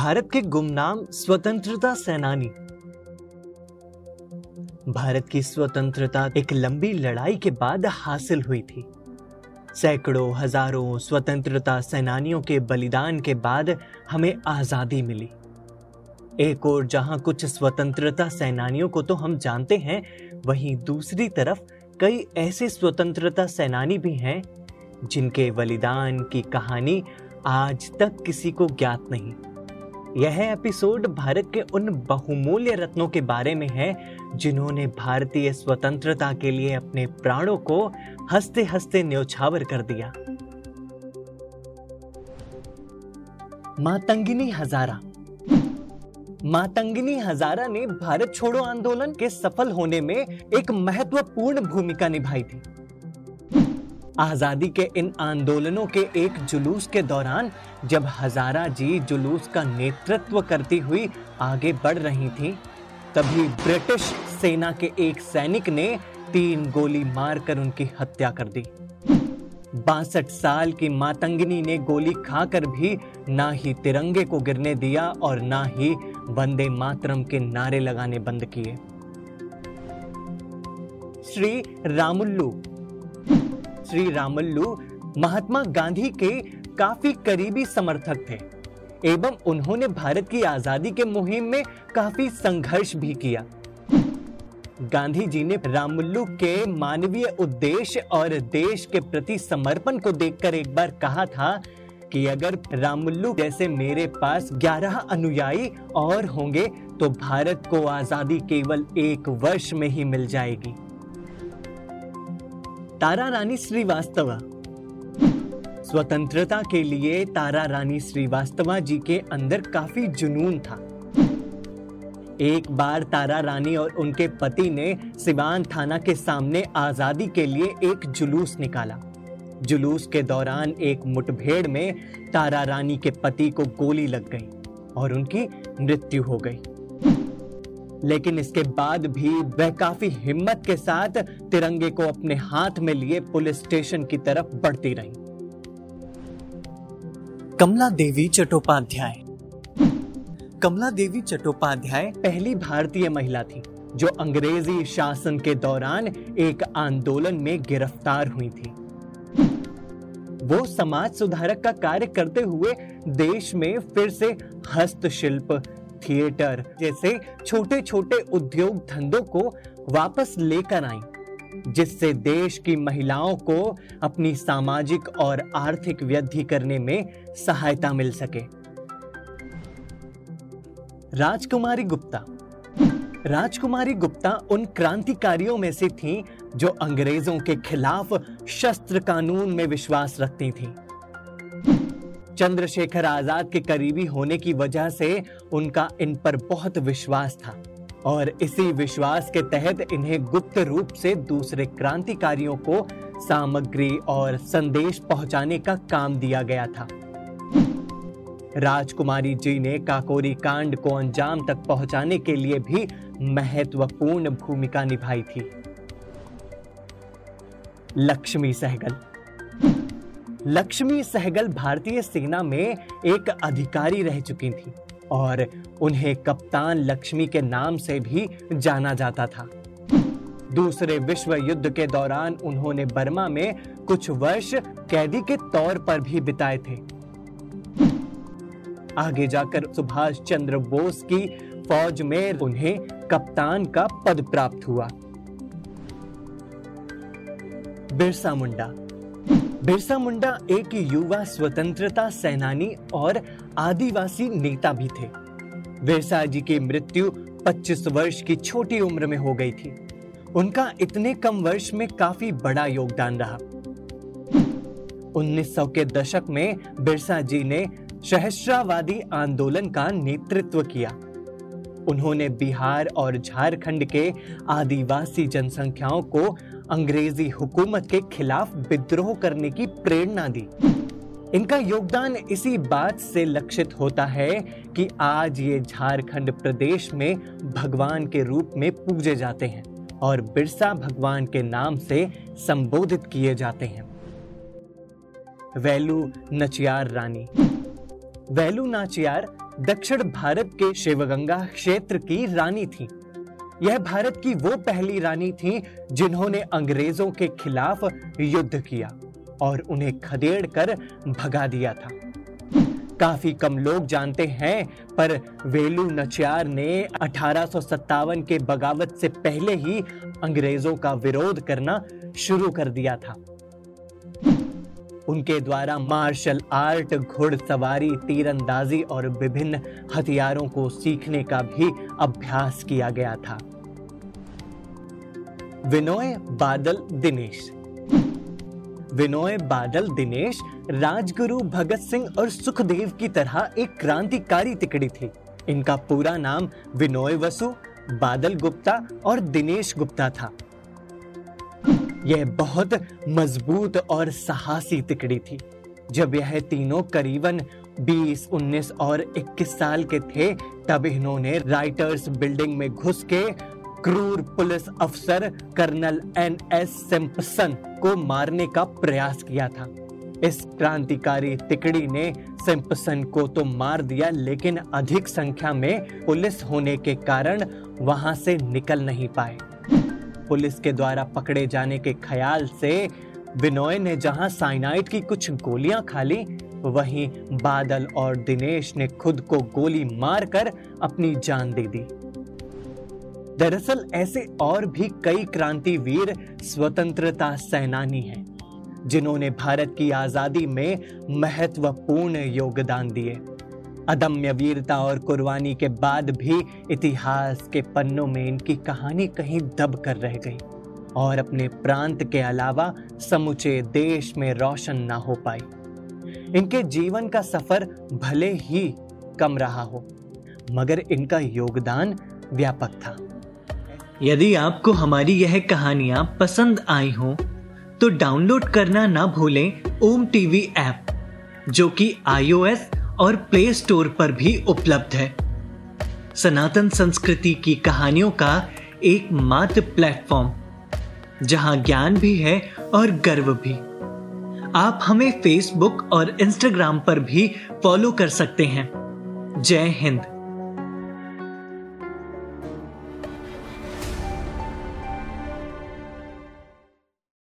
भारत के गुमनाम स्वतंत्रता सेनानी। भारत की स्वतंत्रता एक लंबी लड़ाई के बाद हासिल हुई थी। सैकड़ों, हज़ारों स्वतंत्रता सेनानियों के बलिदान के बाद हमें आज़ादी मिली। एक और जहाँ कुछ स्वतंत्रता सेनानियों को तो हम जानते हैं, वहीं दूसरी तरफ़ कई ऐसे स्वतंत्रता सेनानी भी हैं, जिनके बलिदान की कहानी आज तक किसी को ज्ञात नहीं। यह एपिसोड भारत के उन बहुमूल्य रत्नों के बारे में है, जिन्होंने भारतीय स्वतंत्रता के लिए अपने प्राणों को हँसते हँसते न्यौछावर कर दिया। मातंगिनी हजारा। मातंगिनी हजारा ने भारत छोड़ो आंदोलन के सफल होने में एक महत्वपूर्ण भूमिका निभाई थी। आज़ादी के इन आंदोलनों के एक जुलूस के दौरान जब हजारा जी जुलूस का नेतृत्व करती हुई आगे बढ़ रही थी, तभी ब्रिटिश सेना के एक सैनिक ने तीन गोली मारकर उनकी हत्या कर दी। बासठ साल की मातंगिनी ने गोली खाकर भी ना ही तिरंगे को गिरने दिया और ना ही वंदे मातरम के नारे लगाने बंद किए। श्री रामुल्लू श्री रामल्लू महात्मा गांधी के काफ़ी करीबी समर्थक थे, एवं उन्होंने भारत की आज़ादी के मुहिम में काफ़ी संघर्ष भी किया। गांधी जी ने रामुल्लू के मानवीय उद्देश्य और देश के प्रति समर्पण को देखकर एक बार कहा था कि अगर रामुल्लू जैसे मेरे पास 11 अनुयायी और होंगे तो भारत को आज़ादी केवल एक वर्ष में ही मिल जाएगी। तारा रानी श्रीवास्तवा। स्वतंत्रता के लिए तारा रानी श्रीवास्तवा जी के अंदर काफ़ी जुनून था। एक बार तारा रानी और उनके पति ने सिवान थाना के सामने आज़ादी के लिए एक जुलूस निकाला। जुलूस के दौरान एक मुठभेड़ में तारा रानी के पति को गोली लग गई और उनकी मृत्यु हो गई। लेकिन इसके बाद भी वह काफ़ी हिम्मत के साथ तिरंगे को अपने हाथ में लिए पुलिस स्टेशन की तरफ़ बढ़ती रही। कमला देवी चट्टोपाध्याय। कमला देवी चट्टोपाध्याय पहली भारतीय महिला थी जो अंग्रेज़ी शासन के दौरान एक आंदोलन में गिरफ़्तार हुई थी। वो समाज सुधारक का कार्य करते हुए देश में फिर से हस्तशिल्प थिएटर, जैसे छोटे छोटे उद्योग धंधों को वापस लेकर आई, जिससे देश की महिलाओं को अपनी सामाजिक और आर्थिक वृद्धि करने में सहायता मिल सके राजकुमारी गुप्ता राजकुमारी गुप्ता उन क्रांतिकारियों में से थीं जो अंग्रेज़ों के खिलाफ शस्त्र कानून में विश्वास रखती थीं। चंद्रशेखर आज़ाद के करीबी होने की वजह से उनका इन पर बहुत विश्वास था और इसी विश्वास के तहत इन्हें गुप्त रूप से दूसरे क्रांतिकारियों को सामग्री और संदेश पहुँचाने का काम दिया गया था। राजकुमारी जी ने काकोरी कांड को अंजाम तक पहुँचाने के लिए भी महत्वपूर्ण भूमिका निभाई थी। लक्ष्मी सहगल लक्ष्मी सहगल भारतीय सेना में एक अधिकारी रह चुकी थी और उन्हें कप्तान लक्ष्मी के नाम से भी जाना जाता था। दूसरे विश्व युद्ध के दौरान उन्होंने बर्मा में कुछ वर्ष कैदी के तौर पर भी बिताए थे। आगे जाकर सुभाष चंद्र बोस की फौज में उन्हें कप्तान का पद प्राप्त हुआ। बिरसा मुंडा बिरसा मुंडा एक युवा स्वतंत्रता सेनानी और आदिवासी नेता भी थे। बिरसा जी की मृत्यु 25 वर्ष की छोटी उम्र में हो गई थी। उनका इतने कम वर्ष में काफ़ी बड़ा योगदान रहा। 1900 के दशक में बिरसा जी ने सहस्रावादी आंदोलन का नेतृत्व किया। उन्होंने बिहार और झारखंड के आदिवासी जनसंख्याओं को अंग्रेज़ी हुकूमत के खिलाफ विद्रोह करने की प्रेरणा दी। इनका योगदान इसी बात से लक्षित होता है कि आज ये झारखंड प्रदेश में भगवान के रूप में पूजे जाते हैं और बिरसा भगवान के नाम से संबोधित किए जाते हैं। वैलू नचियार रानी। वैलू नाचियार दक्षिण भारत के शिवगंगा क्षेत्र की रानी थी। यह भारत की वो पहली रानी थी जिन्होंने अंग्रेज़ों के खिलाफ युद्ध किया और उन्हें खदेड़ कर भगा दिया था। काफ़ी कम लोग जानते हैं, पर वेलू नचियार ने अठारह के बगावत से पहले ही अंग्रेज़ों का विरोध करना शुरू कर दिया था। उनके द्वारा मार्शल आर्ट, घुड़सवारी, तीरंदाजी और विभिन्न हथियारों को सीखने का भी अभ्यास किया गया था। विनोय बादल दिनेश। विनोय बादल दिनेश राजगुरु भगत सिंह और सुखदेव की तरह एक क्रांतिकारी तिकड़ी थी। इनका पूरा नाम विनोय वसु बादल गुप्ता और दिनेश गुप्ता था। यह बहुत मज़बूत और साहसी तिकड़ी थी। जब यह तीनों करीबन 20, 19 और 21 साल के थे तब इन्होंने राइटर्स बिल्डिंग में घुस के क्रूर पुलिस अफसर कर्नल एन एस सिंपसन को मारने का प्रयास किया था। इस क्रांतिकारी तिकड़ी ने सिंपसन को तो मार दिया, लेकिन अधिक संख्या में पुलिस होने के कारण वहाँ से निकल नहीं पाए। पुलिस के द्वारा पकड़े जाने के ख्याल से विनोय ने जहाँ साइनाइड की कुछ गोलियाँ खा ली, वहीं बादल और दिनेश ने खुद को गोली मारकर अपनी जान दे दी। दरअसल ऐसे और भी कई क्रांतिवीर स्वतंत्रता सेनानी हैं, जिन्होंने भारत की आज़ादी में महत्वपूर्ण योगदान दिए। अदम्य वीरता और कुर्बानी के बाद भी इतिहास के पन्नों में इनकी कहानी कहीं दब कर रह गई और अपने प्रांत के अलावा समूचे देश में रोशन ना हो पाई। इनके जीवन का सफ़र भले ही कम रहा हो, मगर इनका योगदान व्यापक था। यदि आपको हमारी यह कहानियाँ पसंद आई हो तो डाउनलोड करना ना भूलें ओम टीवी ऐप, जो कि आईओएस और प्ले स्टोर पर भी उपलब्ध है। सनातन संस्कृति की कहानियों का एक मात्र प्लेटफॉर्म, जहाँ ज्ञान भी है और गर्व भी। आप हमें फेसबुक और इंस्टाग्राम पर भी फॉलो कर सकते हैं। जय हिंद।